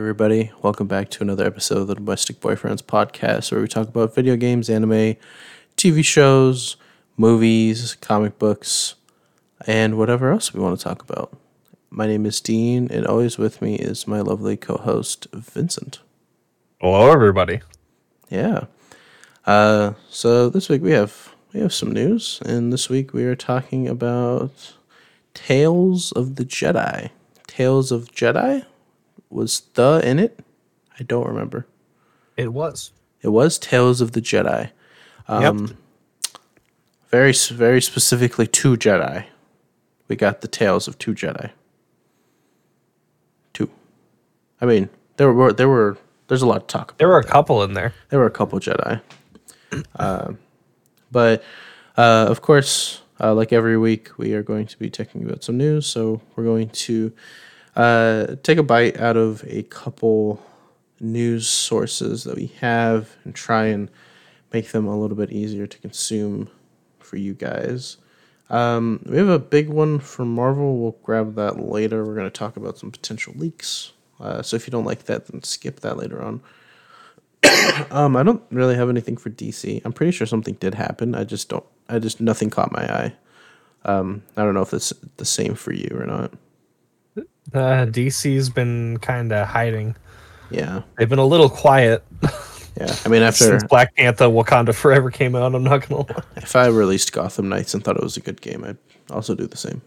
everybody. Welcome back to another episode of the Domestic Boyfriends podcast, where we talk about video games, anime, TV shows, movies, comic books, and whatever else we want to talk about. My name is Dean, and always with me is my lovely co host, Vincent. Hello, everybody. Yeah. Uh, so this week we have we have some news, and this week we are talking about Tales of the Jedi. Tales of Jedi was the in it? I don't remember. It was. It was Tales of the Jedi. Um, Yep. Very very specifically two Jedi. We got the Tales of two Jedi. Two. I mean, there were there were there's a lot to talk about. There were a couple in there. There were a couple Jedi. Um, but uh, of course, uh, like every week, we are going to be talking about some news. So we're going to uh, take a bite out of a couple news sources that we have and try and make them a little bit easier to consume for you guys. Um, we have a big one from Marvel. We'll grab that later. We're going to talk about some potential leaks. Uh, so if you don't like that, then skip that later on. Um, I don't really have anything for DC. I'm pretty sure something did happen. I just don't. I just nothing caught my eye. Um, I don't know if it's the same for you or not. Uh, DC's been kind of hiding. Yeah, They've been a little quiet yeah. I mean, after since Black Panther Wakanda Forever came out. I'm not gonna lie. if I released Gotham Knights and thought it was a good game, I'd also do the same.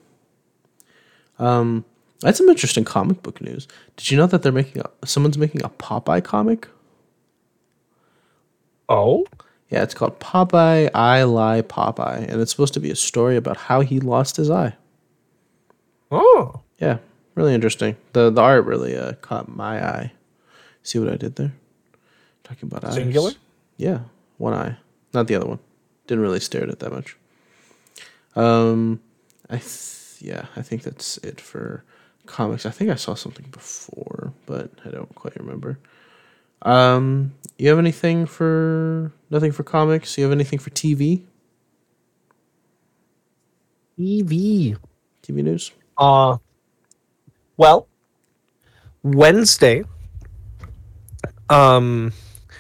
Um, I had some interesting comic book news. Did you know that they're making a, someone's making a Popeye comic? Oh, Yeah, it's called Popeye I Lie Popeye, and it's supposed to be a story about how he lost his eye. oh, Yeah, really interesting. the The art really uh, caught my eye. See what I did there? Talking about eyes. Singular? Yeah, one eye, not the other one. Didn't really stare at it that much. Um, I th- yeah, I think that's it for comics. I think I saw something before, but I don't quite remember. Um, you have anything for nothing for comics? You have anything for TV? EV. TV news? Uh, well, Wednesday. Um,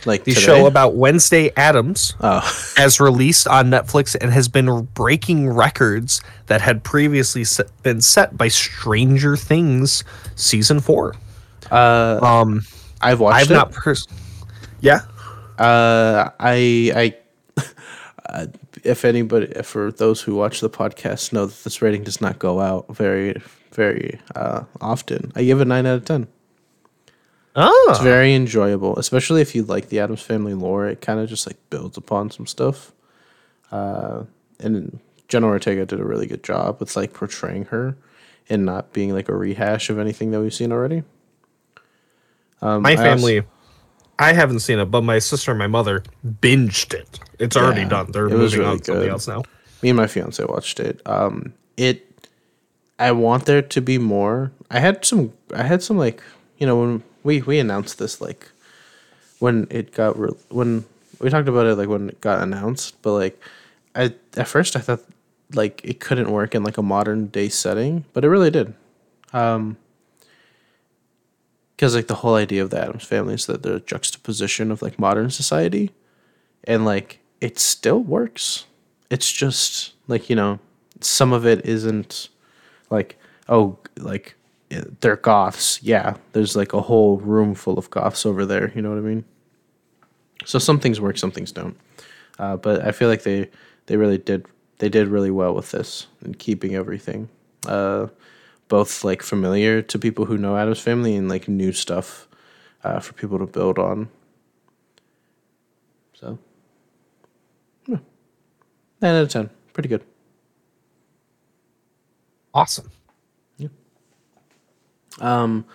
Like the today? show about Wednesday Addams Oh, has released on Netflix and has been breaking records that had previously set, been set by Stranger Things season four. uh, Um, I've watched I've it. not pers- Yeah. Uh, I, I, uh, if anybody, for those who watch the podcast, know that this rating does not go out very, very uh, often. I give it nine out of ten. Oh. It's very enjoyable, especially if you like the Addams Family lore. It kind of just like builds upon some stuff. Uh, and Jenna Ortega did a really good job with like portraying her and not being like a rehash of anything that we've seen already. Um, my I also- family, I haven't seen it, but my sister and my mother binged it. It's already done. They're moving really on to something else now. me and my fiance watched it. Um, it, I want there to be more. I had some, I had some like, you know, when we we announced this like, when it got re- when we talked about it like when it got announced, but like, I at first I thought like it couldn't work in like a modern day setting, but it really did. Um, because like the whole idea of the Addams family is that they're juxtaposition of like modern society, and like it still works it's just like you know some of it isn't like oh like eh, they're goths. Yeah there's like a whole room full of goths over there you know what i mean? So some things work some things don't. Uh, but i feel like they they really did they did really well with this and keeping everything uh, both like familiar to people who know addams family and like new stuff uh, for people to build on. So 9 out of 10. Pretty good. Awesome. Um,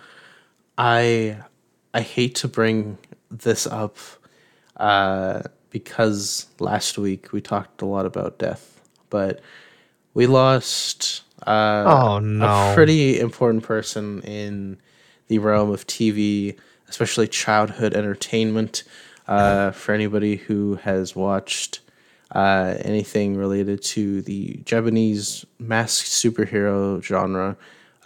I I hate to bring this up uh, because last week we talked a lot about death, but we lost uh, Oh, a pretty important person in the realm of TV, especially childhood entertainment. Uh, for anybody who has watched uh, anything related to the Japanese masked superhero genre,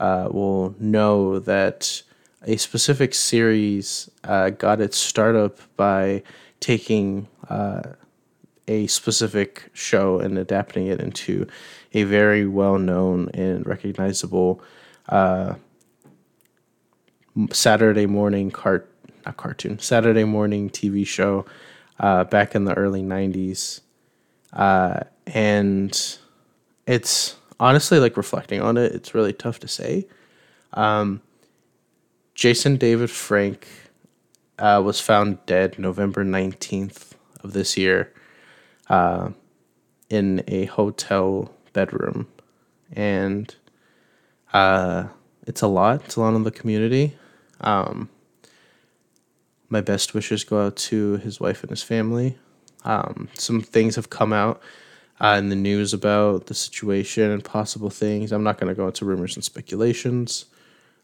uh, will know that a specific series uh, got its startup by taking uh, a specific show and adapting it into a very well known and recognizable uh, Saturday morning cart not cartoon Saturday morning TV show back in the early '90s, uh, and it's honestly like reflecting on it, it's really tough to say. Um, Jason David Frank uh, was found dead November 19th of this year uh, in a hotel bedroom. And uh, it's a lot. It's a lot on the community. Um, my best wishes go out to his wife and his family. Um, some things have come out uh, in the news about the situation and possible things. I'm not going to go into rumors and speculations,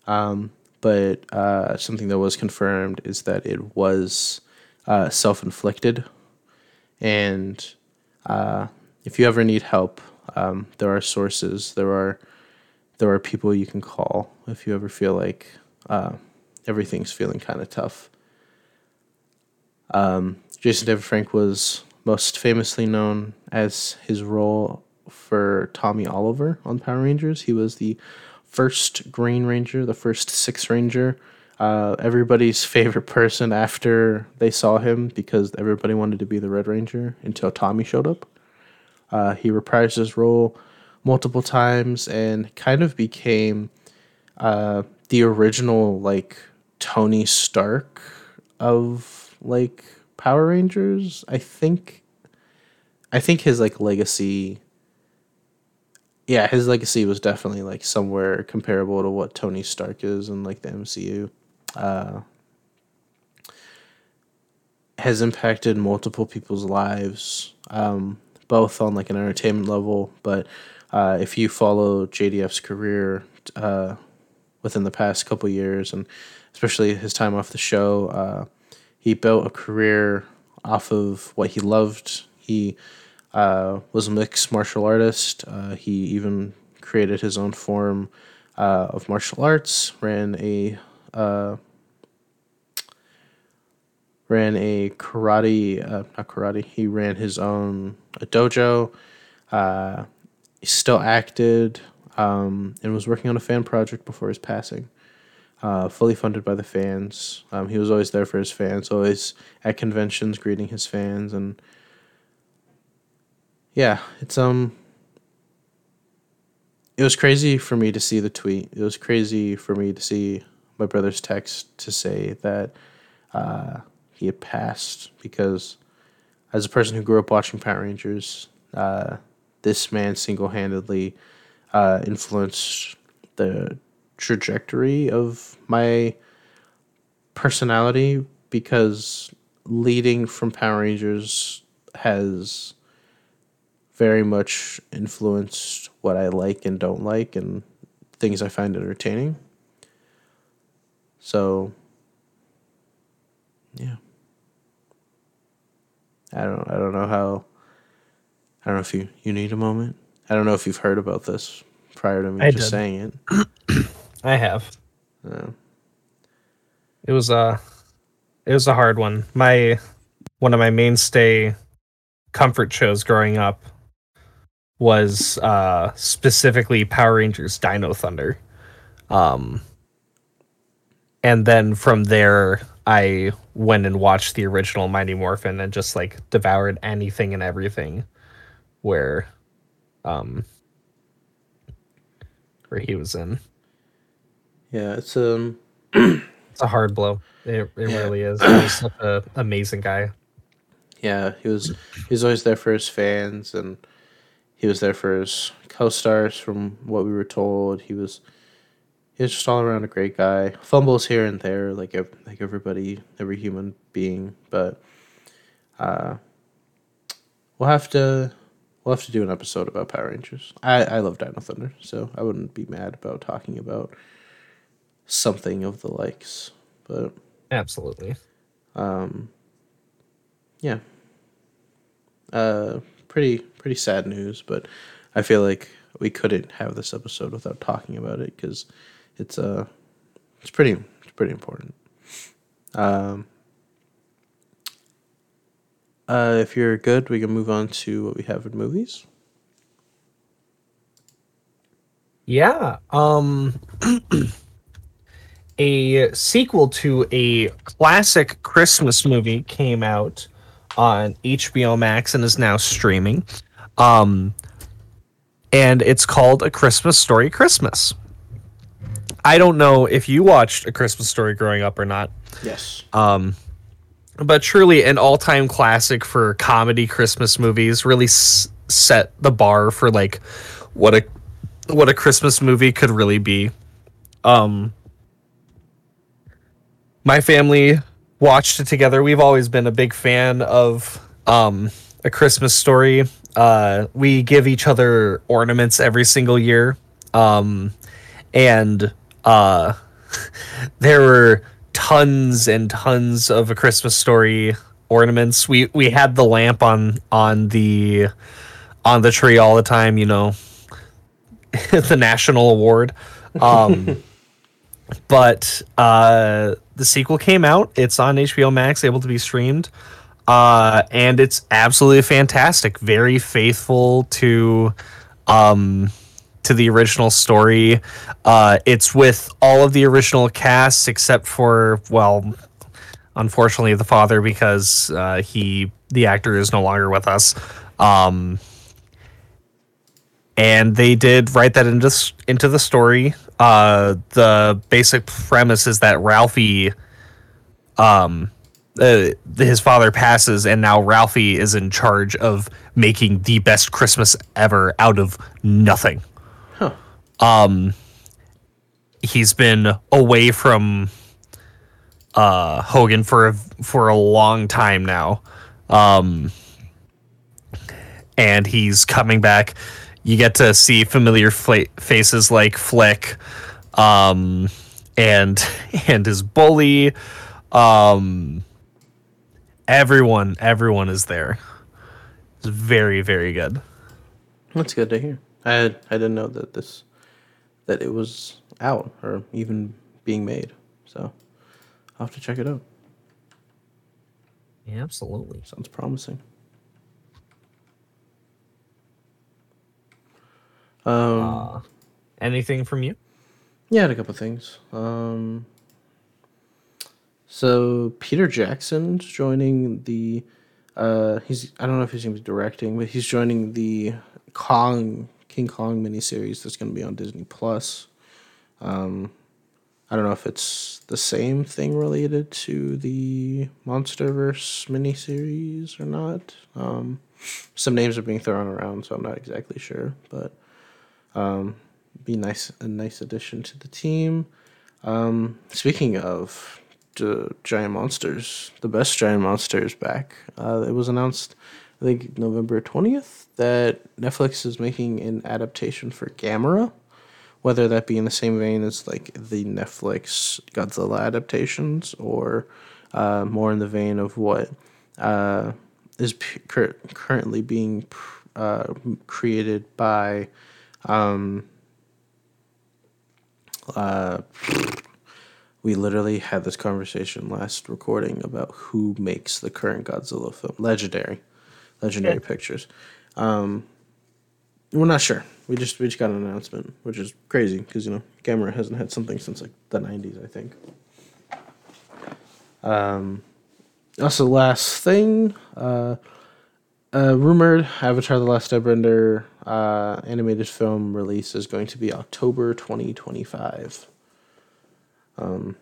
um, but uh, something that was confirmed is that it was uh, self inflicted. And uh, if you ever need help, um, there are sources, there are there are people you can call if you ever feel like uh, everything's feeling kind of tough. Um, Jason David Frank was most famously known as his role for Tommy Oliver on Power Rangers. He was the first Green Ranger, the first Six Ranger. Uh, everybody's favorite person after they saw him because everybody wanted to be the Red Ranger until Tommy showed up. Uh, he reprised his role multiple times and kind of became uh, the original like Tony Stark of like Power Rangers. I think I think his like legacy yeah, his legacy was definitely like somewhere comparable to what Tony Stark is in like the MCU. Uh, has impacted multiple people's lives, um, both on like an entertainment level. But uh, if you follow JDF's career uh, within the past couple years, and especially his time off the show, uh, he built a career off of what he loved. He uh, was a mixed martial artist. Uh, he even created his own form uh, of martial arts. Ran a uh, ran a karate, uh, not karate. He ran his own dojo. Uh, he still acted um, and was working on a fan project before his passing uh, fully funded by the fans. Um, he was always there for his fans, always at conventions greeting his fans, and yeah, it's um, it was crazy for me to see the tweet. It was crazy for me to see my brother's text to say that uh, he had passed because, as a person who grew up watching Power Rangers, uh, this man single handedly uh, influenced the trajectory of my personality because leading from Power Rangers has very much influenced what I like and don't like and things I find entertaining. So yeah. I don't I don't know how I don't know if you you need a moment. I don't know if you've heard about this prior to me I just did. saying it. I have. Yeah. It was a it was a hard one. My one of my mainstay comfort shows growing up was uh specifically Power Rangers Dino Thunder. Um and then from there I went and watched the original Mighty Morphin and just like devoured anything and everything where um where he was in. Yeah, it's um it's a hard blow. It, it yeah. really is. He's such an amazing guy. Yeah, he was he was always there for his fans and he was there for his co-stars from what we were told. He was he was just all around a great guy. Fumbles here and there like like everybody, every human being, but uh we'll have to we'll have to do an episode about Power Rangers. I I love Dino Thunder, so I wouldn't be mad about talking about something of the likes. But absolutely. Um yeah. Uh pretty pretty sad news, but I feel like we couldn't have this episode without talking about it cuz it's uh it's pretty it's It's pretty important. Um, uh, if you're good, we can move on to what we have in movies. Yeah. Um a sequel to a classic Christmas movie came out on HBO Max and is now streaming. Um and it's called A Christmas Story Christmas. I don't know if you watched A Christmas Story growing up or not. Yes. Um but truly an all-time classic for comedy Christmas movies really s- set the bar for like what a what a Christmas movie could really be. Um my family watched it together. We've always been a big fan of um a Christmas story. Uh we give each other ornaments every single year. Um and uh there were tons and tons of a Christmas story ornaments. We we had the lamp on on the on the tree all the time, you know. the national award. Um but uh the sequel came out. It's on HBO Max, able to be streamed. Uh and it's absolutely fantastic. Very faithful to um to the original story. Uh, it's with all of the original cast except for, well, unfortunately, the father because uh, he, the actor, is no longer with us. Um, and they did write that into into the story. Uh, the basic premise is that Ralphie, um, uh, his father passes, and now Ralphie is in charge of making the best Christmas ever out of nothing um he's been away from uh Hohman for a, for a long time now. Um and he's coming back. You get to see familiar fla- faces like Flick um and and his bully um everyone everyone is there. It's very very good. That's good to hear. I had, I didn't know that this that it was out or even being made. So I'll have to check it out. Yeah, absolutely. Sounds promising. Um, Uh, anything from you? yeah, a couple things. Um, so Peter Jackson's joining the. Uh, he's I don't know if he's going to be directing, but he's joining the Kong King Kong miniseries that's going to be on Disney Plus. Um, I don't know if it's the same thing related to the MonsterVerse miniseries or not. Um, some names are being thrown around, so I'm not exactly sure, but um, be nice a nice addition to the team. Um, speaking of giant monsters, the best giant monster is back. Uh, it was announced, I think November twentieth, that Netflix is making an adaptation for Gamera. Whether that be in the same vein as like the Netflix Godzilla adaptations, or uh, more in the vein of what uh, is p- cur- currently being pr- uh, created by um, uh, we literally had this conversation last recording about who makes the current Godzilla film. Legendary, Legendary. Pictures. Um, we're not sure. We just we just got an announcement, which is crazy because you know Gamera hasn't had something since like the '90s, I think. Um, also, last thing, uh, uh, rumored Avatar: The Last Airbender uh, animated film release is going to be October 2025. Um,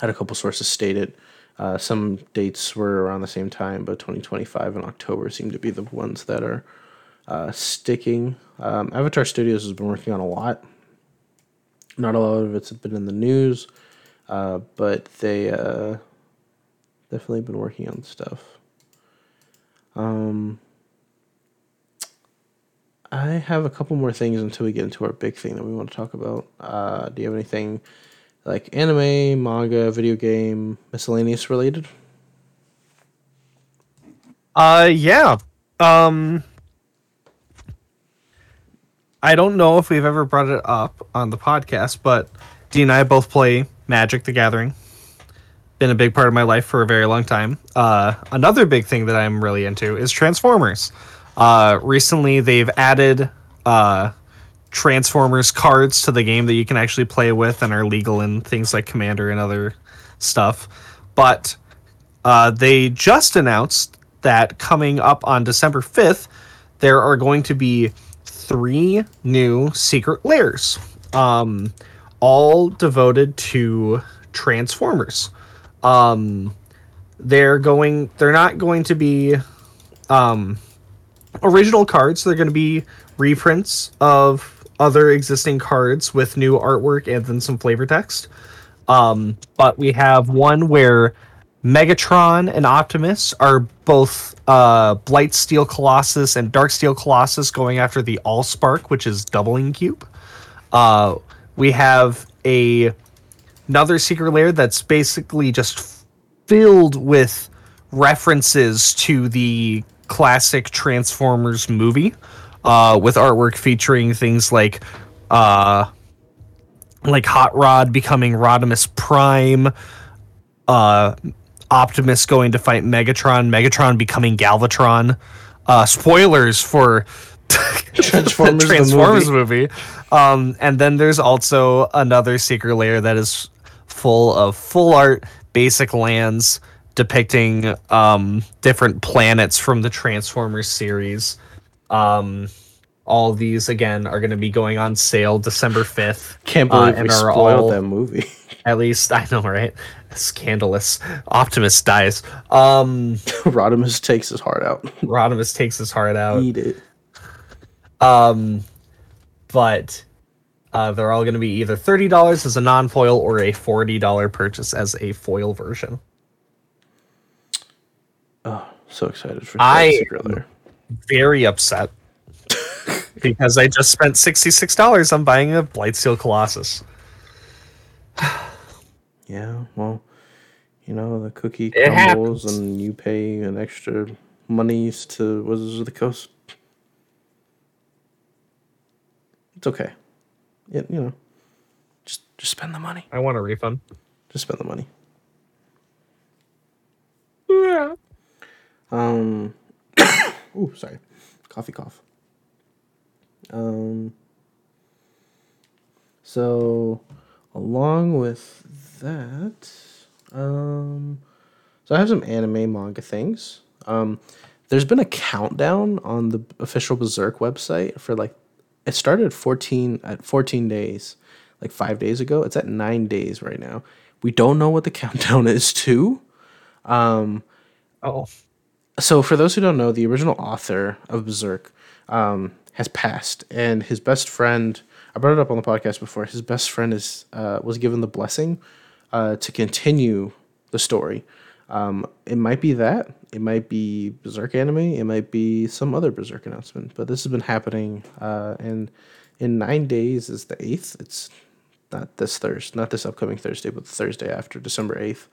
had a couple sources state it. Uh, some dates were around the same time, but 2025 and October seem to be the ones that are uh, sticking. Um, Avatar Studios has been working on a lot. Not a lot of it's been in the news, uh, but they uh, definitely been working on stuff. Um, I have a couple more things until we get into our big thing that we want to talk about. Uh, do you have anything like anime, manga, video game, miscellaneous related? Uh yeah. Um I don't know if we've ever brought it up on the podcast, but Dee and I both play Magic the Gathering. Been a big part of my life for a very long time. Uh, another big thing that I'm really into is Transformers. Uh, recently, they've added uh, Transformers cards to the game that you can actually play with and are legal in things like Commander and other stuff. But uh, they just announced that coming up on December 5th, there are going to be three new secret lairs, um, all devoted to Transformers. Um, they're going. They're not going to be um, original cards. They're going to be reprints of other existing cards with new artwork and then some flavor text. Um, but we have one where Megatron and Optimus are both uh, Blightsteel Colossus and Darksteel Colossus going after the Allspark, which is doubling cube. Uh, we have a another secret lair that's basically just filled with references to the classic Transformers movie, uh, with artwork featuring things like uh, like Hot Rod becoming Rodimus Prime, uh, Optimus going to fight Megatron, Megatron becoming Galvatron. Uh, spoilers for Transformers, the Transformers movie. Um, and then there's also another secret lair that is full of full art basic lands depicting um, different planets from the Transformers series. Um, all these again are going to be going on sale December 5th. Can't uh, believe and we spoiled all- that movie. At least I know, right? Scandalous. Optimus dies. Um, Rodimus takes his heart out. Rodimus takes his heart out. Eat it. Um, but uh, they're all going to be either thirty dollars as a non-foil or a forty dollar purchase as a foil version. Oh, so excited for I- lair. Very upset because I just spent sixty six dollars on buying a Blightsteel Colossus. Yeah, well, you know the cookie crumbles, and you pay an extra monies to Wizards of the Coast. It's okay. It, you know, just just spend the money. I want a refund. Just spend the money. Yeah. Um. ooh, sorry, coffee cough. Um. So, along with that, um, so I have some anime manga things. Um, there's been a countdown on the official Berserk website for like, it started at 14 at 14 days, like five days ago. It's at nine days right now. We don't know what the countdown is to. Um, Oh, so for those who don't know, the original author of Berserk um, has passed, and his best friend. I brought it up on the podcast before. His best friend is uh, was given the blessing uh, to continue the story. Um, it might be that. It might be Berserk anime. It might be some other Berserk announcement. But this has been happening, uh, and in nine days is the eighth. It's not this Thursday, not this upcoming Thursday, but the Thursday after December eighth.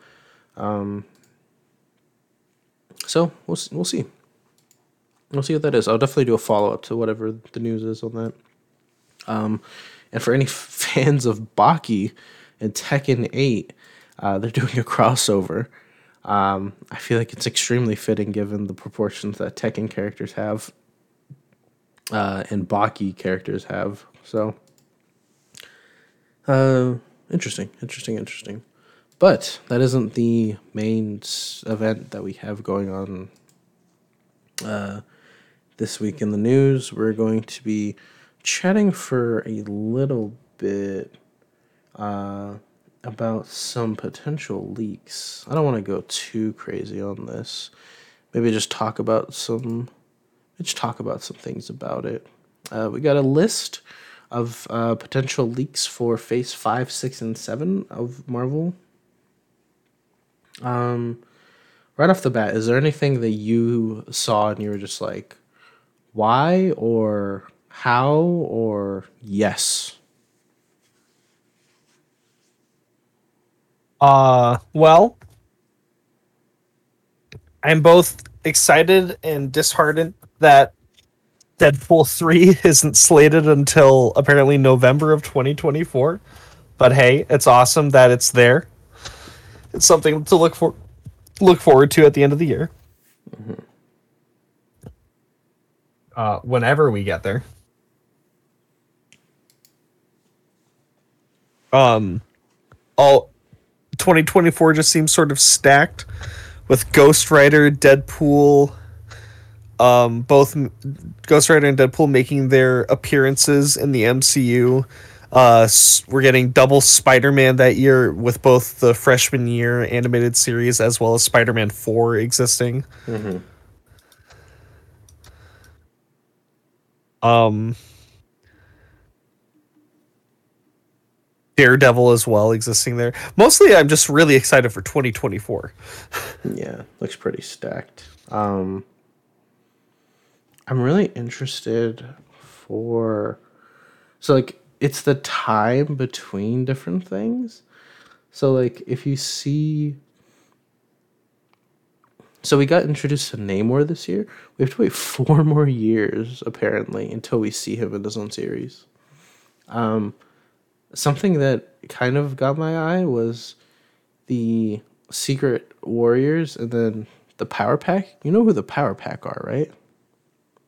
So we'll we'll see. We'll see what that is. I'll definitely do a follow up to whatever the news is on that. Um, and for any fans of Baki and Tekken Eight, uh, they're doing a crossover. Um, I feel like it's extremely fitting given the proportions that Tekken characters have uh, and Baki characters have. So, uh, interesting, interesting, interesting. But that isn't the main event that we have going on uh, this week in the news. We're going to be chatting for a little bit uh, about some potential leaks. I don't want to go too crazy on this. Maybe just talk about some. Just talk about some things about it. Uh, we got a list of uh, potential leaks for Phase Five, Six, and Seven of Marvel um, right off the bat, is there anything that you saw and you were just like, why or how or yes? Uh, well, I'm both excited and disheartened that Deadpool 3 isn't slated until apparently November of 2024. But hey, it's awesome that it's there. It's something to look for look forward to at the end of the year. Mm-hmm. Uh, whenever we get there. Um, all 2024 just seems sort of stacked with Ghost Rider, Deadpool, um, both Ghost Rider and Deadpool making their appearances in the MCU. Uh, we're getting double Spider-Man that year with both the freshman year animated series as well as Spider-Man 4 existing. Mm-hmm. Um, Daredevil as well existing there. Mostly, I'm just really excited for 2024. yeah, looks pretty stacked. Um, I'm really interested for so like it's the time between different things. So like if you see so we got introduced to Namor this year. We have to wait four more years apparently until we see him in his own series. Um something that kind of got my eye was the Secret Warriors and then the Power Pack. You know who the Power Pack are, right?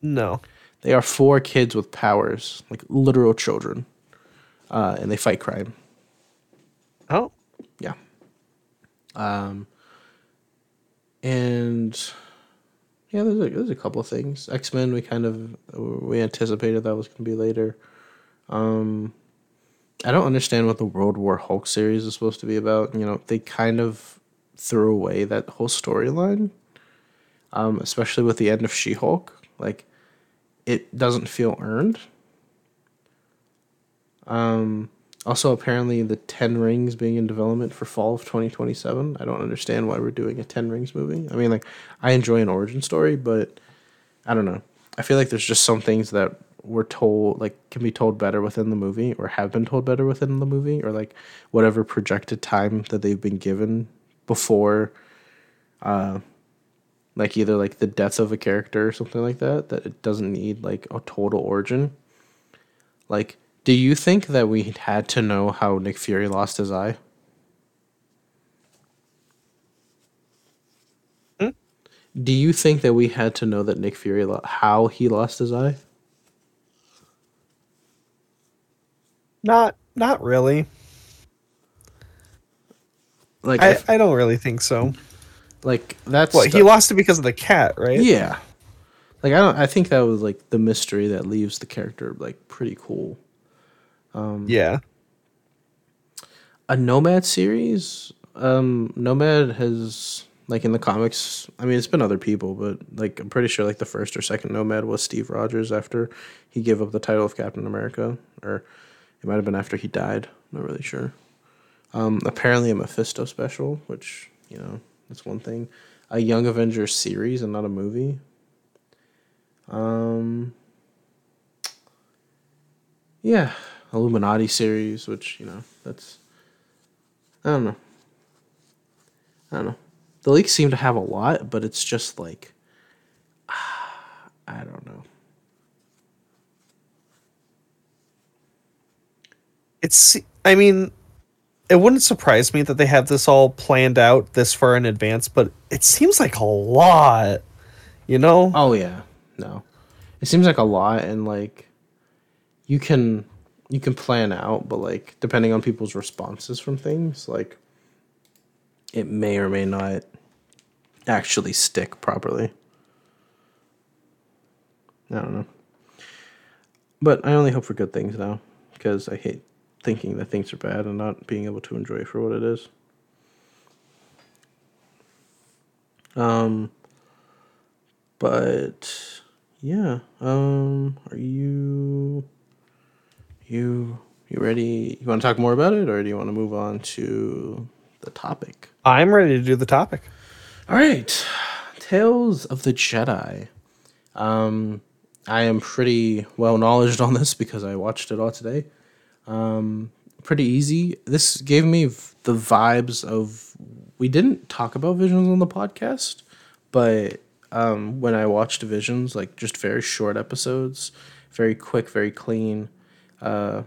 No. They are four kids with powers, like literal children, uh, and they fight crime. Oh. Yeah. Um. And yeah, there's a, there's a couple of things. X Men, we kind of we anticipated that was going to be later. Um, I don't understand what the World War Hulk series is supposed to be about. You know, they kind of threw away that whole storyline, um, especially with the end of She Hulk. Like, it doesn't feel earned. Um, also, apparently, the Ten Rings being in development for fall of 2027. I don't understand why we're doing a Ten Rings movie. I mean, like, I enjoy an origin story, but I don't know. I feel like there's just some things that were told, like, can be told better within the movie or have been told better within the movie or, like, whatever projected time that they've been given before uh, like either like the death of a character or something like that that it doesn't need like a total origin. Like do you think that we had to know how nick fury lost his eye? Hmm? do you think that we had to know that nick fury lo- how he lost his eye not not really like I, if, I don't really think so like that's what he lost it because of the cat, right? Yeah. Like I don't. I think that was like the mystery that leaves the character like pretty cool. Um, yeah. A Nomad series. Um, Nomad has like in the comics. I mean, it's been other people, but like I'm pretty sure like the first or second Nomad was Steve Rogers after he gave up the title of Captain America, or it might have been after he died. I'm not really sure. Um, apparently a Mephisto special, which you know that's one thing. A Young Avengers series and not a movie. Um. Yeah, Illuminati series, which you know that's. I don't know. I don't know. The leaks seem to have a lot, but it's just like. I don't know. It's. I mean, it wouldn't surprise me that they have this all planned out this far in advance, but it seems like a lot, you know? Oh yeah, no, it seems like a lot, and like you can you can plan out, but like depending on people's responses from things, like it may or may not actually stick properly. I don't know. But I only hope for good things now because I hate thinking that things are bad and not being able to enjoy for what it is. Um, but yeah, um, are you you you ready? You want to talk more about it, or do you want to move on to the topic? I'm ready to do the topic. All right, Tales of the Jedi. Um, I am pretty well knowledged on this because I watched it all today. Um, pretty easy. This gave me the vibes of we didn't talk about visions on the podcast, but um, when I watched visions, like just very short episodes, very quick, very clean. Uh,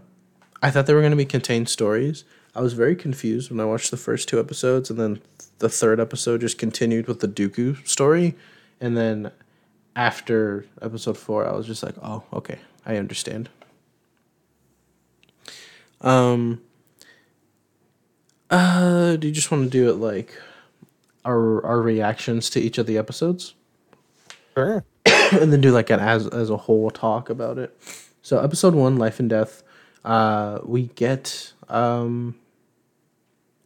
I thought they were going to be contained stories. I was very confused when I watched the first two episodes, and then the third episode just continued with the Dooku story, and then after episode four, I was just like, oh, okay, I understand. Um. Uh, do you just want to do it like our our reactions to each of the episodes? Sure. and then do like an as as a whole talk about it. So episode one, life and death. Uh, we get um.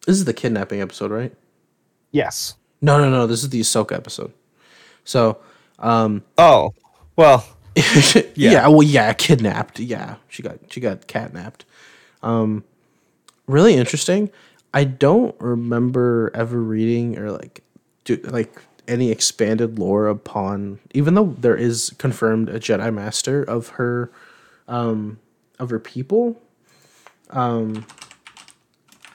This is the kidnapping episode, right? Yes. No, no, no. This is the Ahsoka episode. So, um, Oh, well, yeah. Yeah. well, yeah, kidnapped. Yeah, she got she got catnapped. Um, really interesting. I don't remember ever reading or like do like any expanded lore upon, even though there is confirmed a Jedi Master of her, um, of her people. Um,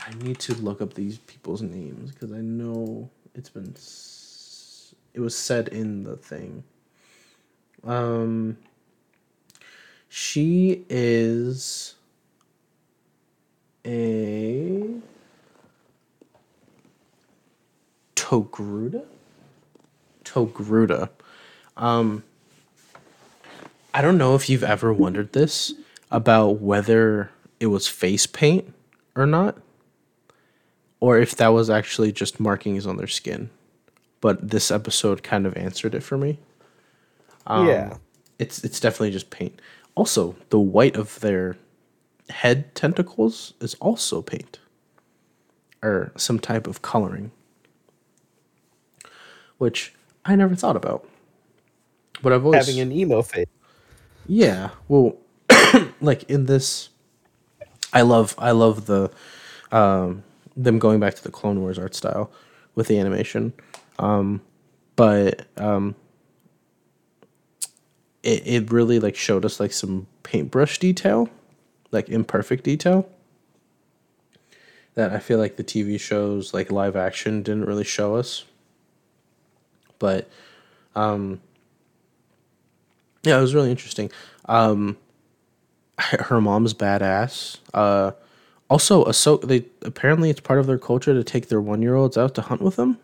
I need to look up these people's names because I know it's been. s- It was said in the thing. Um, she is a Togruta. Togruta. Um, I don't know if you've ever wondered this about whether it was face paint or not, or if that was actually just markings on their skin. But this episode kind of answered it for me. Um, yeah. it's it's definitely just paint. Also, the white of their head tentacles is also paint or some type of coloring, which I never thought about. But I've always Having an emo face. yeah. Well, like in this, I love I love the um, them going back to the Clone Wars art style with the animation, um, but um, it it really like showed us like some paintbrush detail, like imperfect detail. That I feel like the TV shows like live action didn't really show us. But um, yeah, it was really interesting. Um, her mom's badass. Uh, also, Ahsoka. They apparently it's part of their culture to take their one year olds out to hunt with them.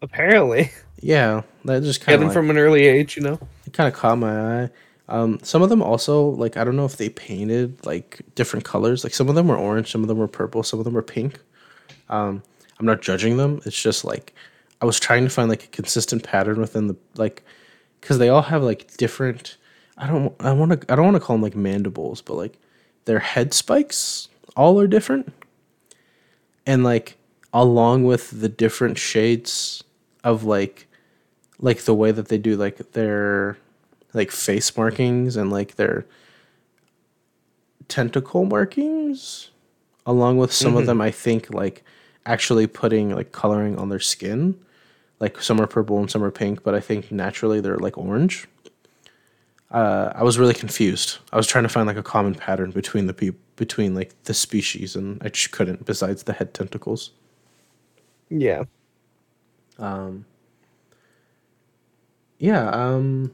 Apparently. Yeah, that just kind of from an early age, you know? it kind of caught my eye. Um, some of them also like I don't know if they painted like different colors. Like some of them were orange, some of them were purple, some of them were pink. Um, I'm not judging them. It's just like I was trying to find like a consistent pattern within the like because they all have like different. I don't. I want to. I don't want to call them like mandibles, but like their head spikes all are different, and like along with the different shades of like like the way that they do like their like face markings and like their tentacle markings along with some of them i think like actually putting like coloring on their skin like some are purple and some are pink but i think naturally they're like orange uh, i was really confused i was trying to find like a common pattern between the peop- between like the species and i just couldn't besides the head tentacles Yeah. um, yeah. Um,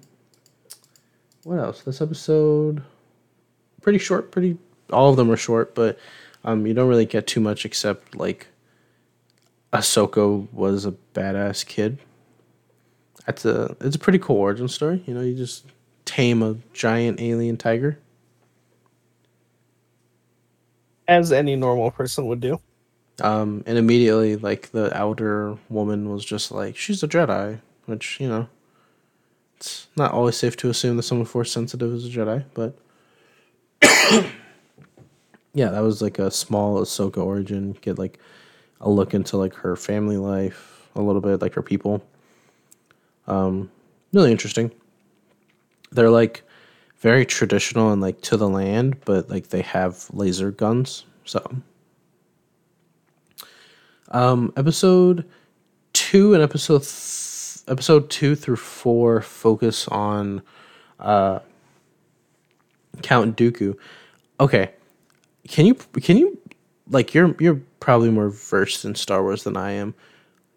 what else? This episode pretty short. Pretty. All of them are short, but um, you don't really get too much except like Ahsoka was a badass kid. That's a. It's a pretty cool origin story. You know, you just tame a giant alien tiger. As any normal person would do. Um, and immediately, like the outer woman was just like, she's a Jedi, which you know, it's not always safe to assume that someone force sensitive is a Jedi, but yeah, that was like a small Ahsoka origin. Get like a look into like her family life a little bit, like her people. Um, really interesting. They're like very traditional and like to the land, but like they have laser guns, so. Um, episode two and episode episode two through four focus on uh, Count Dooku. Okay, can you can you like you're you're probably more versed in Star Wars than I am.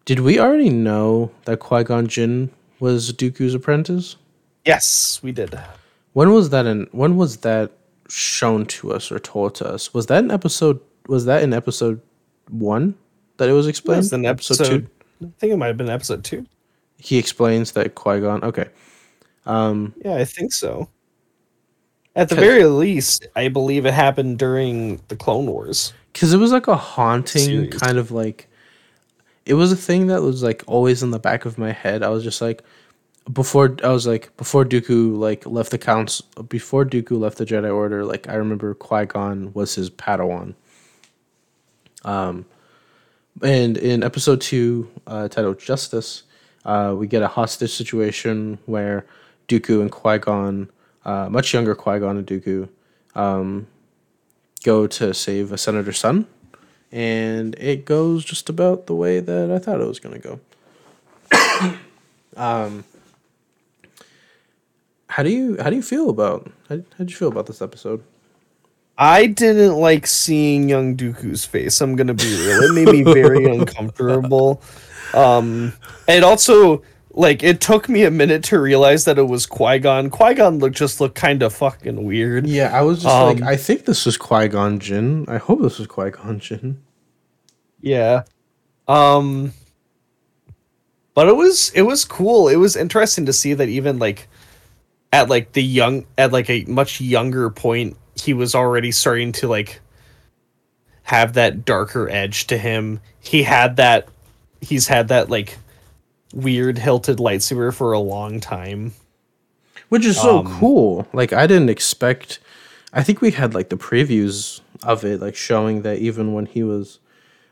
Did we already know that Qui Gon Jinn was Dooku's apprentice? Yes, we did. When was that in? When was that shown to us or told to us. Was that in episode? Was that in episode one that it was explained? In episode, two I think it might have been episode two. He explains that Qui Gon. Okay. Um, Yeah, I think so. At the very least, I believe it happened during the Clone Wars. because it was like a haunting Series. kind of like. It was a thing that was like always in the back of my head. I was just like, before I was like before Dooku like left the council before Dooku left the Jedi Order. Like I remember Qui Gon was his Padawan. Um, and in episode two, uh, titled Justice, uh, we get a hostage situation where Dooku and Qui Gon, uh, much younger Qui Gon and Dooku, um, go to save a senator's son, and it goes just about the way that I thought it was going to go. um, how do you how do you feel about how did you feel about this episode? I didn't like seeing young Dooku's face. I'm gonna be real. It made me very uncomfortable. Um, and also, like, it took me a minute to realize that it was Qui Gon. Qui Gon looked just looked kind of fucking weird. Yeah, I was just like, Um, I think this was Qui Gon Jinn. I hope this was Qui Gon Jinn. Yeah. Um but it was it was cool. It was interesting to see that even like at like the young at like a much younger point he was already starting to like have that darker edge to him. He had that he's had that like weird hilted lightsaber for a long time. Which is so Um, cool. Like I didn't expect I think we had like the previews of it like showing that even when he was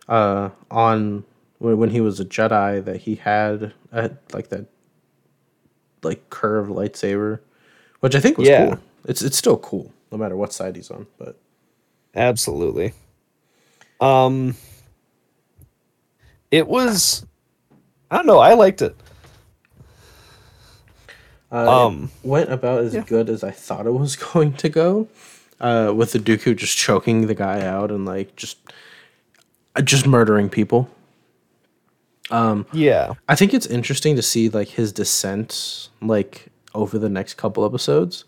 uh on when, when he was a Jedi that he had a, like that like curved lightsaber, which I think was Yeah. cool. It's it's still cool no matter what side he's on, but Absolutely. Um it was I don't know, I liked it. Uh, Um, it went about as good as I thought it was going to go. Uh, with the Dooku just choking the guy out and like just uh, just murdering people. Yeah. I think it's interesting to see like his descent like over the next couple episodes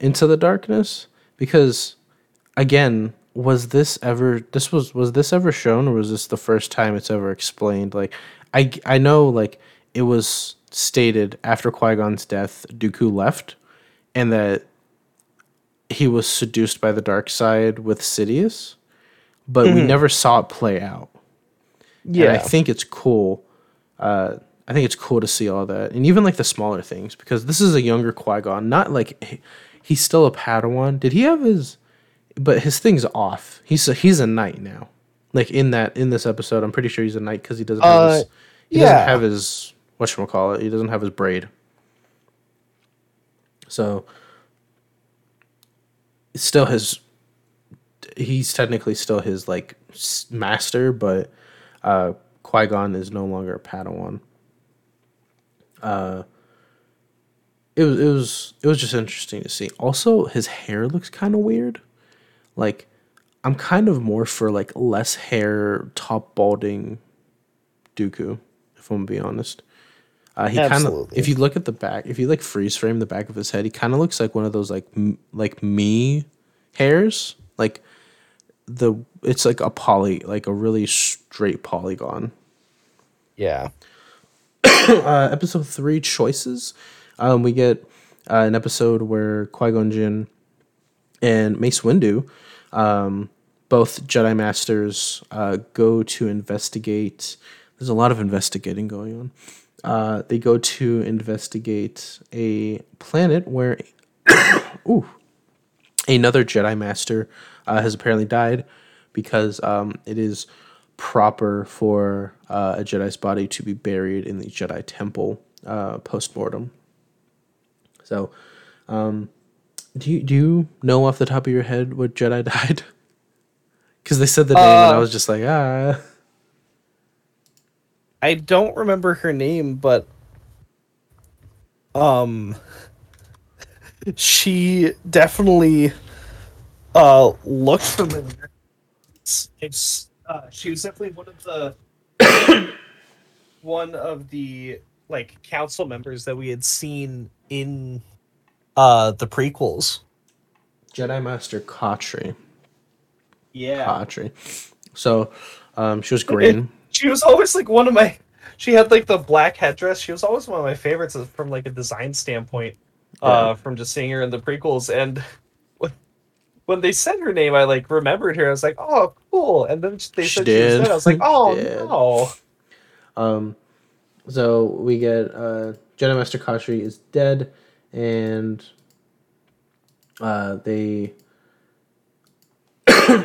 into the darkness because again was this ever this was was this ever shown or was this the first time it's ever explained like I I know like it was stated after Qui-Gon's death Dooku left and that he was seduced by the dark side with Sidious but we never saw it play out Yeah. and I think it's cool. Uh, I think it's cool to see all that, and even like the smaller things, because this is a younger Qui Gon. Not like he- he's still a Padawan. Did he have his? But his thing's off. He's a, he's a knight now. Like in that in this episode, I'm pretty sure he's a knight because he doesn't have Uh, his, he yeah. doesn't have his what should we call it. He doesn't have his braid. So it's still his. He's technically still his like master, but uh, Qui Gon is no longer a Padawan. Uh, it was it was it was just interesting to see. Also, his hair looks kind of weird. Like, I'm kind of more for like less hair, top balding Dooku, if I'm gonna be honest. Uh, he kind of, if you look at the back, if you like freeze frame the back of his head, he kind of looks like one of those like m- like me hairs, like the it's like a poly, like a really straight polygon. yeah. Uh, episode three choices. Um, we get uh, an episode where Qui Gon Jinn and Mace Windu, um, both Jedi Masters, uh, go to investigate. There's a lot of investigating going on. Uh, they go to investigate a planet where, ooh, another Jedi Master uh, has apparently died because um, it is proper for uh, a Jedi's body to be buried in the Jedi Temple uh, post mortem. So, um, do you do you know off the top of your head what Jedi died? Because they said the name, and I Uh, was just like, ah. I don't remember her name, but um she definitely uh looked familiar. It's, it's uh she was definitely one of the one of the like council members that we had seen in uh the prequels. Jedi Master Katri. Yeah. Katri. So, um, she was green. She was always like one of my. She had like the black headdress. She was always one of my favorites from like a design standpoint. Uh, from just seeing her in the prequels, and when, when they said her name, I like remembered her. I was like, "Oh, cool!" And then they She said she was dead. I was like, "Oh Did. no!" Um, so we get uh, Jedi Master Katri is dead, and uh, they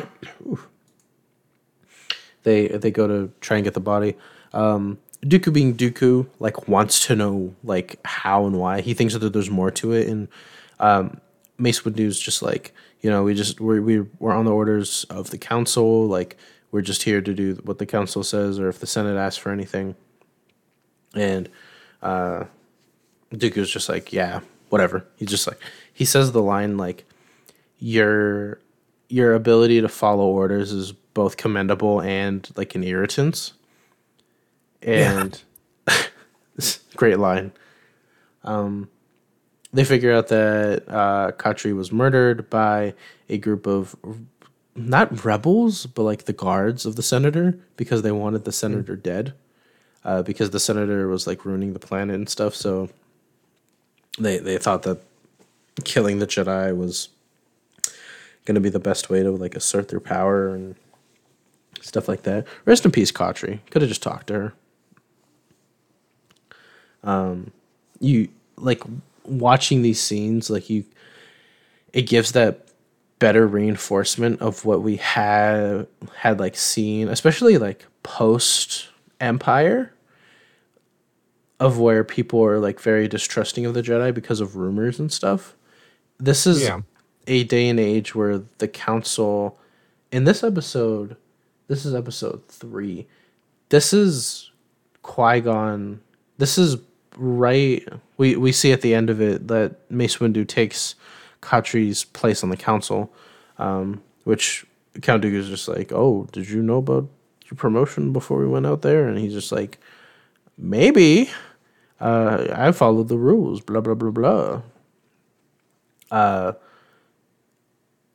they they go to try and get the body. Um, Dooku being Dooku, like wants to know like how and why. He thinks that there's more to it, and um, Mace Windu's just like you know we just we're we we're on the orders of the council. Like we're just here to do what the council says, or if the Senate asks for anything. And uh, Dooku's just like, yeah, whatever. He's just like he says the line like your your ability to follow orders is both commendable and like an irritant. And great line. Um, they figure out that uh, Katri was murdered by a group of not rebels, but like the guards of the senator because they wanted the senator dead. Uh, because the senator was like ruining the planet and stuff. So they they thought that killing the Jedi was going to be the best way to like assert their power and stuff like that. Rest in peace, Katri. Could have just talked to her. Um, you like watching these scenes, like you, it gives that better reinforcement of what we had had like seen, especially like post Empire, of where people are like very distrusting of the Jedi because of rumors and stuff. This is Yeah. a day and age where the council in this episode this is episode three this is qui-gon this is right we we see at the end of it that mace windu takes Katri's place on the council um which count Dooku's just like oh did you know about your promotion before we went out there and he's just like maybe uh i follow the rules blah blah blah blah uh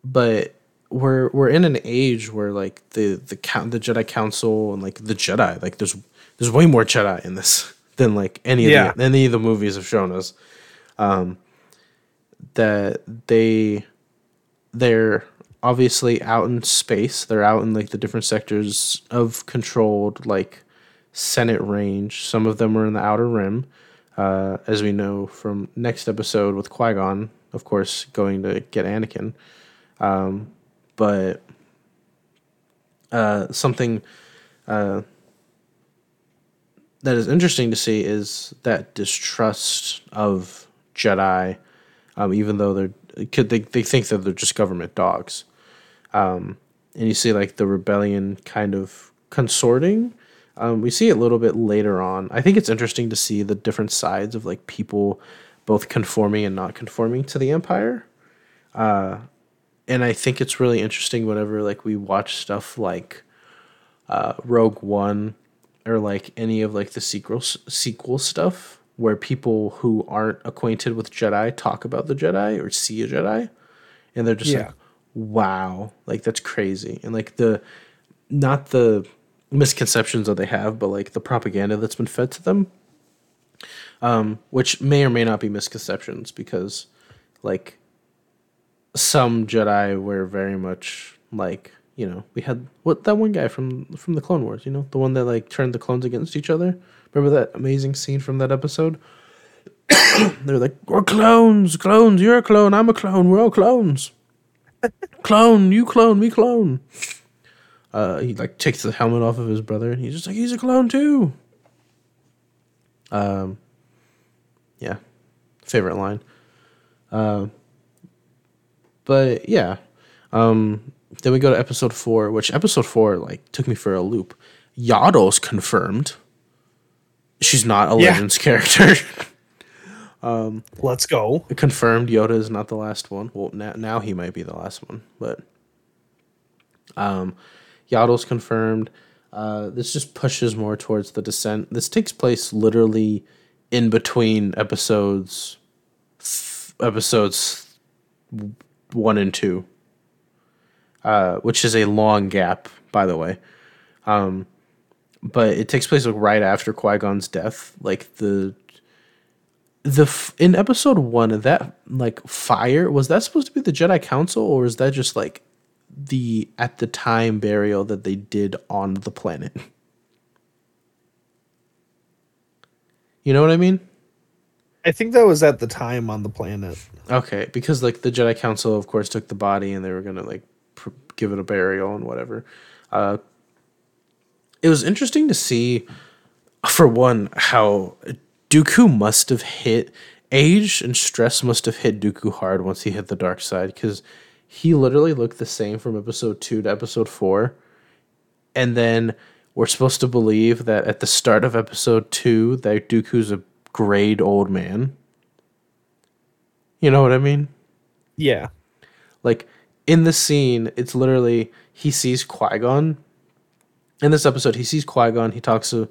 but we're we're in an age where like the the count the Jedi Council and like the Jedi like there's there's way more Jedi in this than like any of Yeah. the any of the movies have shown us. Um, that they they're obviously out in space. They're out in like the different sectors of controlled like Senate range. Some of them are in the outer rim, uh, as we know from next episode with Qui Gon, of course, going to get Anakin. Um, but uh, something uh, that is interesting to see is that distrust of Jedi, um, even though they're could they, they think that they're just government dogs. Um, and you see like the rebellion kind of consorting. Um, we see it a little bit later on. I think it's interesting to see the different sides of like people both conforming and not conforming to the empire. Uh, and I think it's really interesting whenever like we watch stuff like uh, Rogue One or like any of like the sequel sequel stuff where people who aren't acquainted with Jedi talk about the Jedi or see a Jedi and they're just Yeah. like wow like that's crazy and like the not the misconceptions that they have but like the propaganda that's been fed to them um which may or may not be misconceptions because like some Jedi were very much like you know we had what that one guy from from the Clone Wars, you know, the one that like turned the clones against each other. Remember that amazing scene from that episode? They're like, "We're clones, clones. You're a clone. I'm a clone. We're all clones. clone, you clone, me clone." Uh, he like takes the helmet off of his brother, and he's just like, "He's a clone too." Um, yeah, favorite line. Uh, but yeah, um, then we go to episode four, which episode four like took me for a loop. Yaddle's confirmed. She's not a Yeah. Legends character. Um, Let's go. confirmed Yoda is not the last one. Well, now, now he might be the last one, but um, Yaddle's confirmed. Uh, this just pushes more towards the descent. This takes place literally in between episodes, episodes one and two, uh, which is a long gap, by the way. Um, but it takes place like right after Qui Gon's death. Like the the f- in episode one that like fire was that supposed to be the Jedi Council or is that just like the at the time burial that they did on the planet? You know what I mean? I think that was at the time on the planet. Okay, because like the Jedi Council, of course, took the body and they were gonna like pr- give it a burial and whatever. Uh, it was interesting to see, for one, how Dooku must have hit age and stress must have hit Dooku hard once he hit the dark side because he literally looked the same from episode two to episode four, and then we're supposed to believe that at the start of episode two that Dooku's a grayed old man. You know what I mean? Yeah. Like in the scene, it's literally he sees Qui Gon. In this episode, he sees Qui Gon. He talks to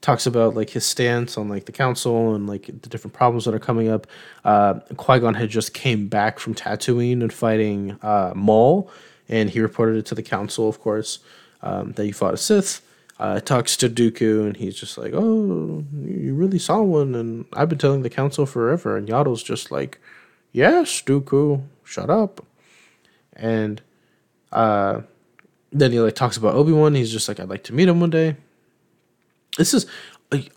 talks about like his stance on like the council and like the different problems that are coming up. Uh, Qui Gon had just came back from Tatooine and fighting uh, Maul, and he reported it to the council, of course, um, that he fought a Sith. Uh, talks to Dooku, and he's just like, "Oh, you really saw one," and I've been telling the council forever. And Yaddle's just like, "Yes, Dooku, shut up." And uh, then he like talks about Obi Wan. He's just like, "I'd like to meet him one day." This is,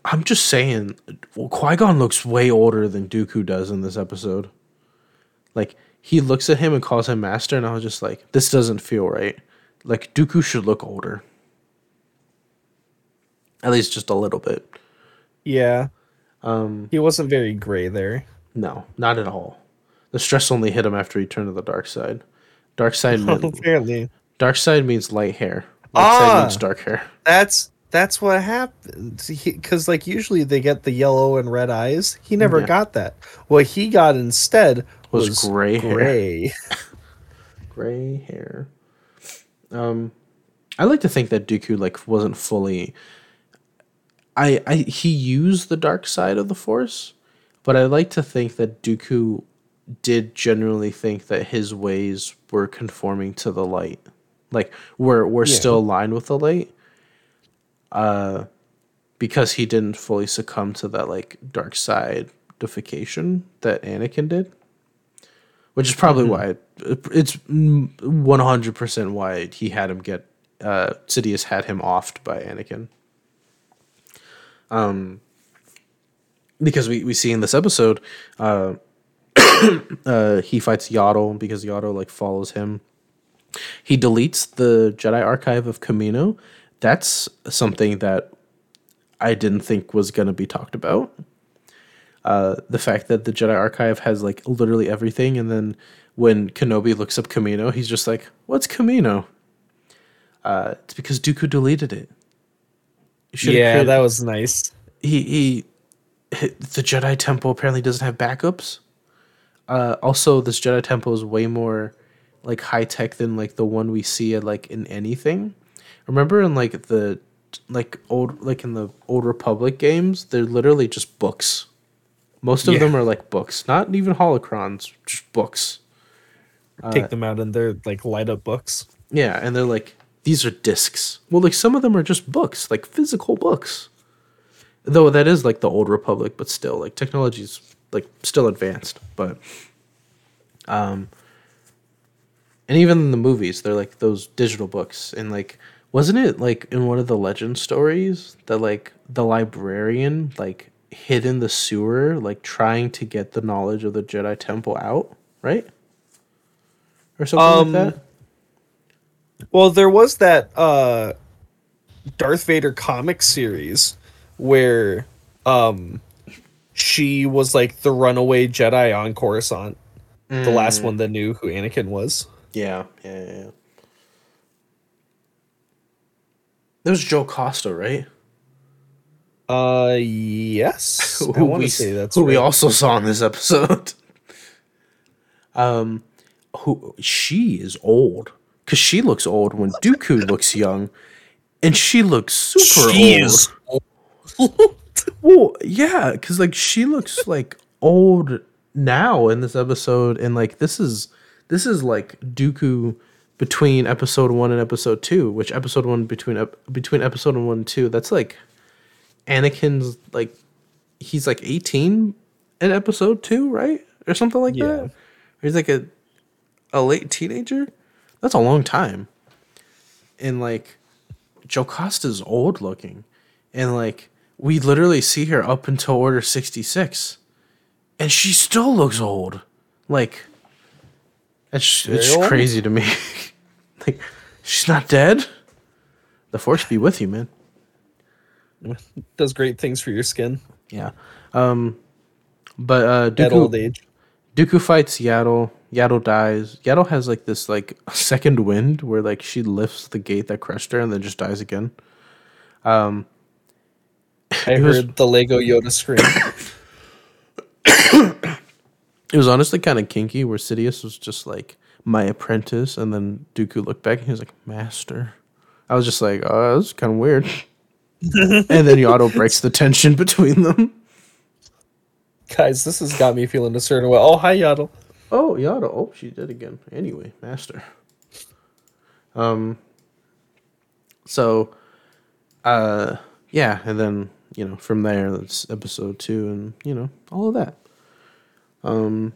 I'm just saying, Qui Gon looks way older than Dooku does in this episode. Like he looks at him and calls him master, and I was just like, "This doesn't feel right." Like Dooku should look older. At least just a little bit. Yeah. Um, He wasn't very gray there. no, not at all. The stress only hit him after he turned to the dark side. Dark side meant, Apparently. dark side means light hair. Light side Ah. means dark hair. That's that's what happened. Because like usually they get the yellow and red eyes. He never Yeah. got that. What he got instead Was was, gray hair. Gray. Gray hair. Um, I like to think that Dooku like wasn't fully. I I he used the dark side of the Force, but I like to think that Dooku did generally think that his ways were conforming to the light, like were were Yeah. still aligned with the light. Uh, because he didn't fully succumb to that like dark side deification that Anakin did which is probably why it, it's one hundred percent why he had him get uh, Sidious had him offed by Anakin. Um, because we we see in this episode, uh, uh, he fights Yaddle because Yaddle like follows him. He deletes the Jedi archive of Camino. That's something that I didn't think was going to be talked about uh, the fact that the Jedi Archive has like literally everything, and then when Kenobi looks up Camino, he's just like, "What's Camino?" Uh, it's because Dooku deleted it. Yeah, created- that was nice. he, he the Jedi Temple apparently doesn't have backups. Uh, also, this Jedi Temple is way more like high tech than like the one we see at like in anything. Remember in like the like old like in the old Republic games, they're literally just books. Most of Yeah. them are like books, not even holocrons, just books. Take them out and they're like light up books. Yeah, and they're like these are discs. Well, like some of them are just books, like physical books. Though that is like the old republic, but still like technology's like still advanced, but um and even in the movies, they're like those digital books and like wasn't it like in one of the legend stories that like the librarian like hid in the sewer like trying to get the knowledge of the Jedi temple out, right? Or something Um, like that? Well, there was that uh Darth Vader comic series where um she was like the runaway Jedi on Coruscant. The last one that knew who Anakin was. Yeah, yeah, yeah. yeah. That was Jocasta, right? Uh yes. I Who want we, to say that's who we also saw in this episode. um, who she is old because she looks old when Dooku looks young, and she looks super Jeez. old. Well, yeah, because like she looks like old now in this episode, and like this is this is like Dooku between episode one and episode two. Which episode one between ep- between episode one and two? That's like Anakin's like he's like eighteen in episode two, right, or something like Yeah. that. Or he's like a a late teenager. That's a long time. And like Jocasta's old looking. And like we literally see her up until Order 66. And she still looks old. Like it's it's crazy to me. like she's not dead. The force be with you, man. Does great things for your skin Yeah. Um but uh at old Dooku, age. Dooku fights Yaddle. Yaddle dies. Yaddle has like this like second wind where like she lifts the gate that crushed her and then just dies again. Um, I It was- heard the Lego Yoda scream. It was honestly kind of kinky where Sidious was just like my apprentice and then Dooku looked back and he was like master. I was just like, oh, that's kind of weird. and then Yaddle breaks the tension between them. Guys, this has got me feeling a certain way. Oh, hi, Yaddle. Oh, Yaddle. Oh, she did again. Anyway, master. Um. So, uh, yeah, and then you know from there that's episode two, and you know all of that. Um.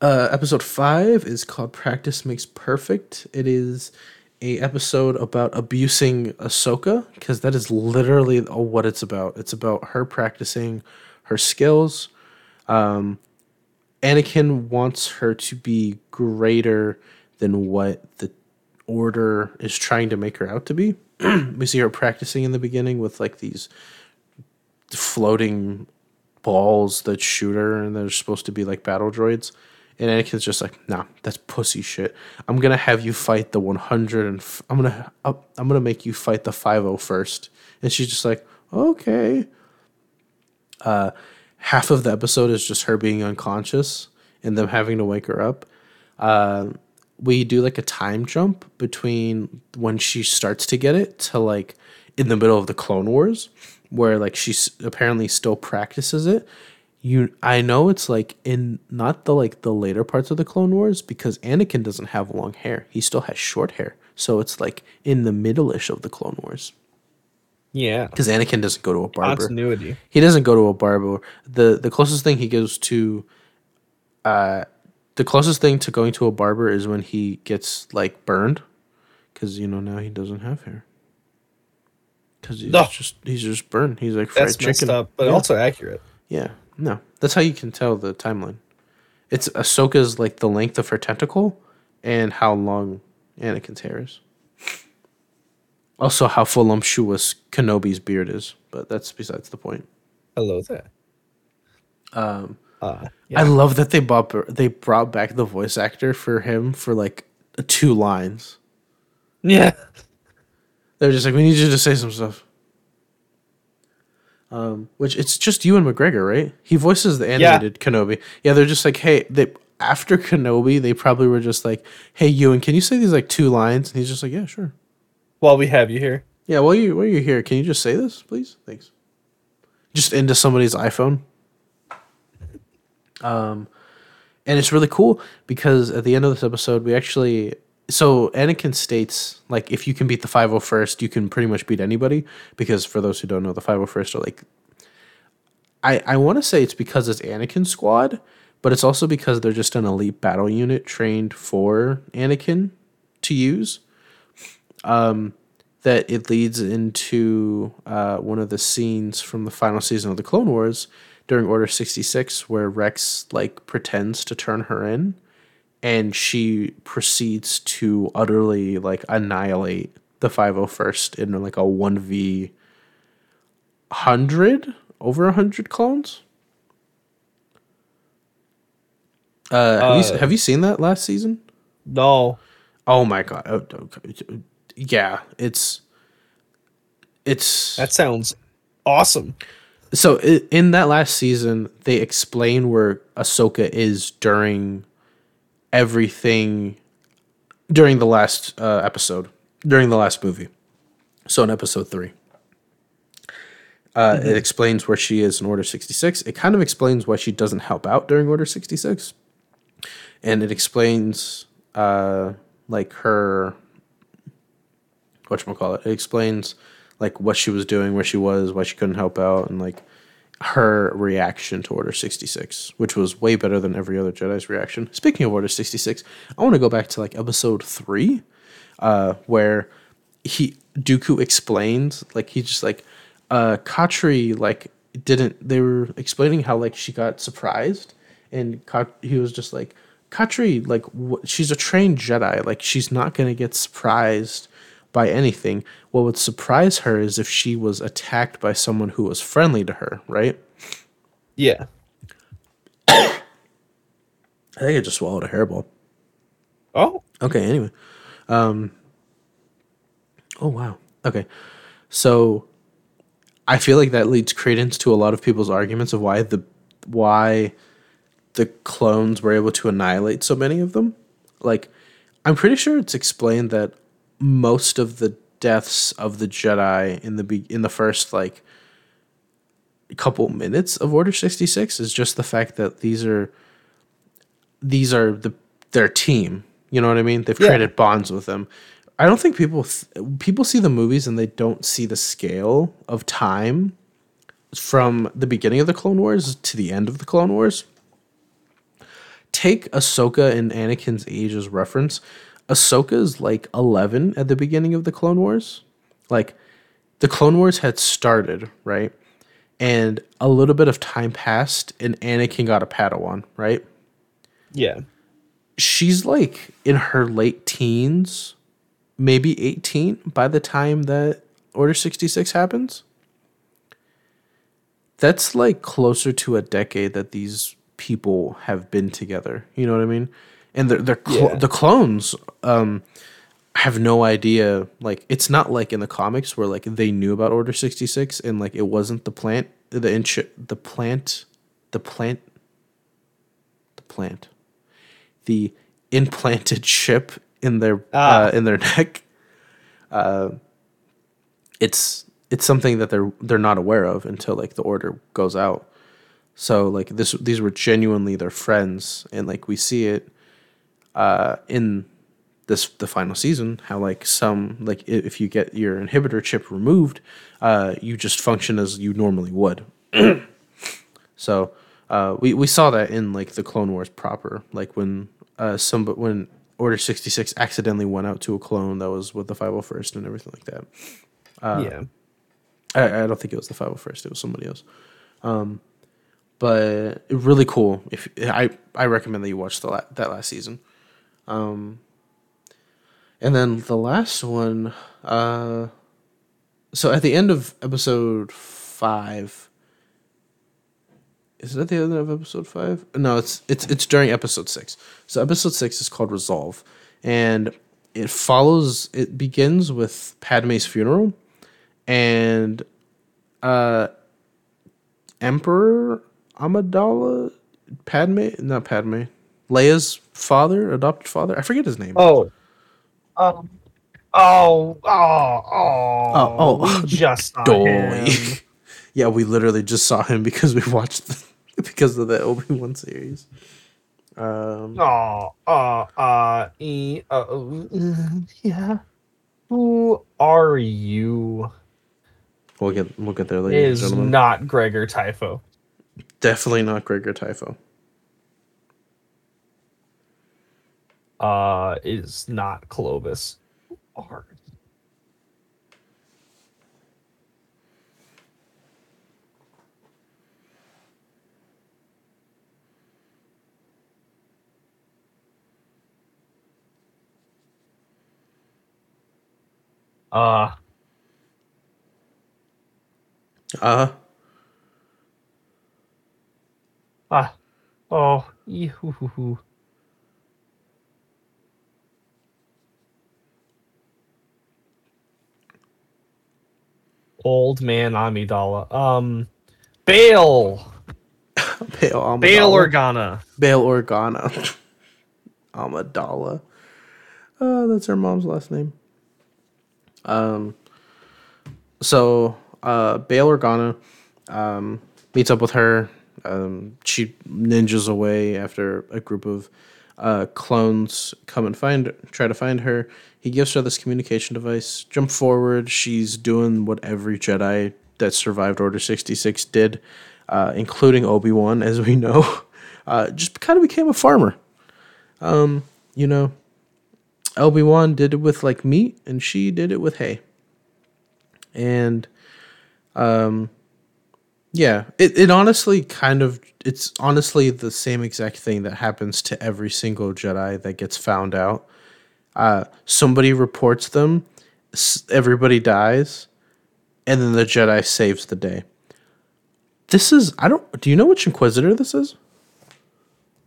Uh, episode five is called "Practice Makes Perfect." It is a episode about abusing Ahsoka because that is literally what it's about. It's about her practicing her skills. Um, Anakin wants her to be greater than what the order is trying to make her out to be. we see her practicing in the beginning with like these floating balls that shoot her and they're supposed to be like battle droids. And Anakin's just like, nah, that's pussy shit. I'm gonna have you fight the 100 and f- I'm gonna I'm gonna make you fight the 50 first. And she's just like, okay half of the episode is just her being unconscious and them having to wake her up. Uh, we do like a time jump between when she starts to get it to like in the middle of the Clone Wars, where like she apparently still practices it. You, I know it's like in not the like the later parts of the Clone Wars because Anakin doesn't have long hair; he still has short hair. So it's like in the middle-ish of the Clone Wars Yeah. because Anakin doesn't go to a barber Continuity. he doesn't go to a barber. the The closest thing he goes to, uh, the closest thing to going to a barber is when he gets like burned, because you know now he doesn't have hair. Because he's No. just he's just burned. He's like fried That's chicken. messed up, but yeah. also accurate. yeah, no, that's how you can tell the timeline. It's Ahsoka's like the length of her tentacle, and how long Anakin's hair is. Also, how voluptuous Kenobi's beard is, but that's besides the point. Hello there. Um. Uh, I love that they brought they brought back the voice actor for him for like two lines. yeah. They're just like, we need you to say some stuff. Um, which it's just Ewan McGregor, right? He voices the animated Kenobi. Yeah, they're just like, hey, they after Kenobi, they probably were just like, hey, Ewan, can you say these like two lines? And he's just like, yeah, sure. While we have you here. Yeah, while you while you're here, can you just say this, please? Thanks. Just into somebody's iPhone. Um, and it's really cool because at the end of this episode, we actually so Anakin states like if you can beat the 501st, you can pretty much beat anybody. Because for those who don't know, the 501st are like I I want to say it's because it's Anakin squad, but it's also because they're just an elite battle unit trained for Anakin to use that it leads into uh, one of the scenes from the final season of the Clone Wars during Order 66 where Rex like pretends to turn her in and she proceeds to utterly like annihilate the 501st in like a 1v 100 over 100 clones uh, have, you, Uh, have you seen that last season No. Oh my god. Oh. Yeah, it's it's That sounds awesome. so in that last season they explain where Ahsoka is during everything during the last uh, episode, during the last movie. So in episode 3. Uh, It explains where she is in Order 66. It kind of explains why she doesn't help out during Order 66. and it explains uh, like her what call it. It explains like what she was doing, where she was, why she couldn't help out, and like her reaction to Order 66, which was way better than every other Jedi's reaction. Speaking of Order 66, I want to go back to like episode 3 uh where he Dooku explains like he just like uh Katri like didn't they were explaining how like she got surprised and Kat, he was just like Katri like wh- she's a trained Jedi like she's not going to get surprised by anything. What would surprise her is if she was attacked by someone who was friendly to her, right? Yeah. I think I just swallowed a hairball. Oh. Okay, anyway. Um Oh wow. Okay. So I feel like that leads credence to a lot of people's arguments of why the why the clones were able to annihilate so many of them. Like I'm pretty sure it's explained that most of the deaths of the Jedi in the be- in the first like couple minutes of Order 66 is just the fact that these are these are the their team. You know what I mean? They've Yeah. created bonds with them. I don't think people th- people see the movies and they don't see the scale of time from the beginning of the Clone Wars to the end of the Clone Wars. Take Ahsoka and Anakin's age as reference. Ahsoka's like 11 at the beginning of the Clone Wars. Like the Clone Wars had started, right? And a little bit of time passed and Anakin got a Padawan, right? Yeah. she's like in her late teens, maybe 18 by the time that Order 66 happens. That's like closer to a decade that these people have been together. You know what I mean? And they're, they're clo- Yeah. the clones um, have no idea. Like, it's not like in the comics where like they knew about Order 66 and like it wasn't the plant, the inch, the plant, the plant, the plant the implanted chip in their Ah. uh, in their neck. Uh, it's it's something that they're they're not aware of until like the order goes out. So like this these were genuinely their friends, and like we see it uh, in this the final season how like some like if you get your inhibitor chip removed, uh, you just function as you normally would. So uh, we we saw that in like the Clone Wars proper, like when uh some when Order sixty six accidentally went out to a clone that was with the five hundred first and everything like that. Uh, yeah. I, I don't think it was the five hundred first; it was somebody else. Um, but really cool. If I I recommend that you watch the la- that last season. Um, and then the last one. Uh, so at the end of episode five. Is it at the end of episode five? No, it's it's it's during episode six. So episode six is called Resolve, and it follows. It begins with Padme's funeral, and uh, Emperor Amidala, Padme, not Padme, Leia's father, adopted father. I forget his name. Oh. Um. Oh. Oh. Oh. Oh, oh. We just saw him. yeah, we literally just saw him because we watched the, because of the Obi Wan series. Um, Oh. Uh. Uh. E. Uh. Yeah. Who are you? we'll get we'll get there, ladies and Is gentlemen. not Gregar Typho. Definitely not Gregar Typho. Uh. Is not Clovis. You? Uh, Uh ah, oh, yoo-hoo-hoo-hoo. Old man Amidala. Um, Bail. Bail Amidala. Bail Organa. Bail Organa. Amidala. Uh, that's her mom's last name. Um, so uh, Bail Organa um, meets up with her. Um, she ninjas away after a group of uh, clones come and find try to find her. He gives her this communication device. Jump forward, she's doing what every Jedi that survived Order sixty six did, uh, including Obi Wan, as we know. Uh, just kind of became a farmer. Um, you know, Obi Wan did it with like meat, and she did it with hay. And, um, yeah, it, it honestly kind of it's honestly the same exact thing that happens to every single Jedi that gets found out. Uh, somebody reports them, everybody dies, and then the Jedi saves the day. This is I don't. Do you know which Inquisitor this is?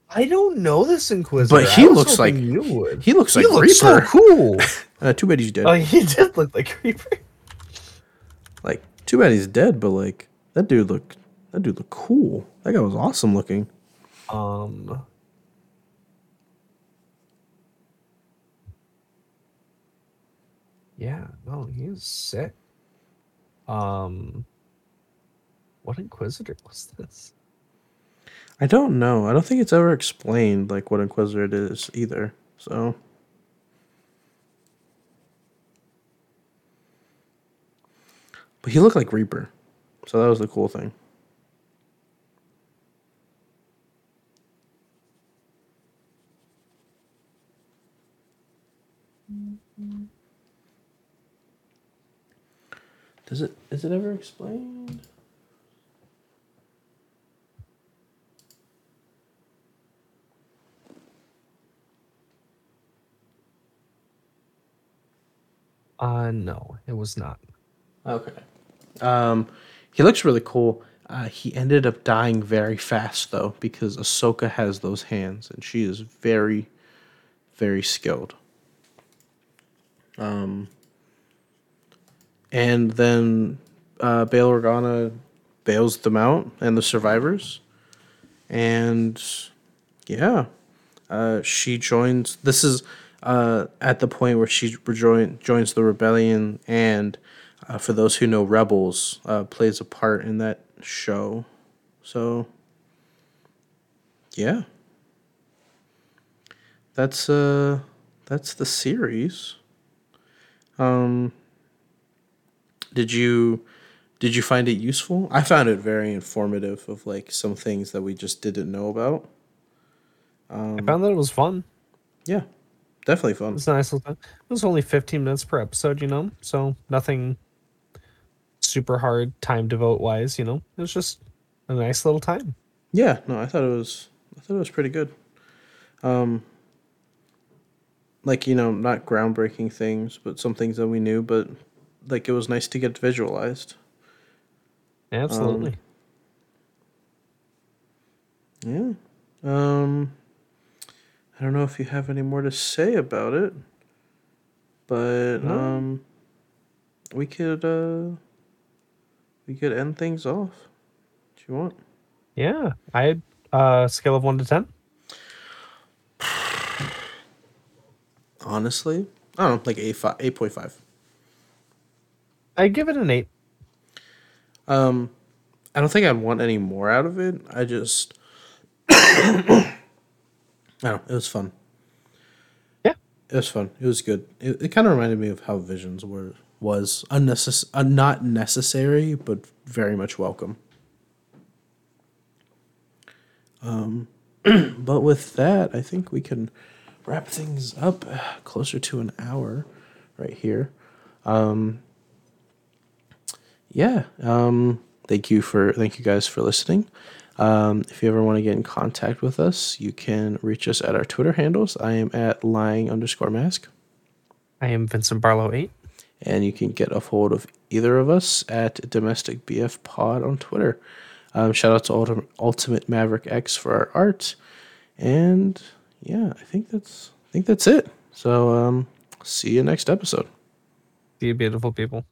I don't know this Inquisitor, but he looks like you would. He looks he like looks Reaper. So cool. uh, too bad he's dead. Oh, he did look like Reaper. Like, too bad he's dead, but like that dude looked that dude looked cool. That guy was awesome looking. Um. Yeah, no, he's sick. Um, what Inquisitor was this? I don't know. I don't think it's ever explained like what Inquisitor it is either. So. But he looked like Reaper. So that was the cool thing. Does it is it ever explained? Uh no, it was not. Okay. Um he looks really cool. Uh, he ended up dying very fast though because Ahsoka has those hands and she is very, very skilled. Um, and then uh, Bail Organa bails them out and the survivors, and yeah, uh, she joins. This is uh, at the point where she rejoin, joins the rebellion and uh, for those who know Rebels, uh, plays a part in that show. So, yeah, that's uh, that's the series. Um, did you did you find it useful? I found it very informative of like some things that we just didn't know about. Um, I found that it was fun. Yeah, definitely fun. It's nice. It was only 15 minutes per episode, you know, so nothing super hard time devote wise. You know, it was just a nice little time. Yeah, no, I thought it was. I thought it was pretty good. Um, like you know, not groundbreaking things, but some things that we knew, but like it was nice to get visualized. Absolutely. Um, yeah. Um, I don't know if you have any more to say about it, but no. um, we could uh we could end things off. Do you want? Yeah, I uh scale of one to ten. Honestly, I don't know, like eight five, eight point five. I give it an eight. Um, I don't think I'd want any more out of it. I just, I don't. It was fun. Yeah, it was fun. It was good. It, it kind of reminded me of how Visions were was unnecessary, uh, not necessary, but very much welcome. Um, but with that, I think we can wrap things up closer to an hour right here. Um, yeah. Um, thank you for thank you guys for listening. Um, if you ever want to get in contact with us, you can reach us at our Twitter handles. I am at lying underscore mask. I am Vincent Barlow eight and you can get a hold of either of us at Domestic BF Pod on Twitter. Um, shout out to Ultimate Maverick X for our art, and yeah, I think that's I think that's it. So um, see you next episode. See you, beautiful people.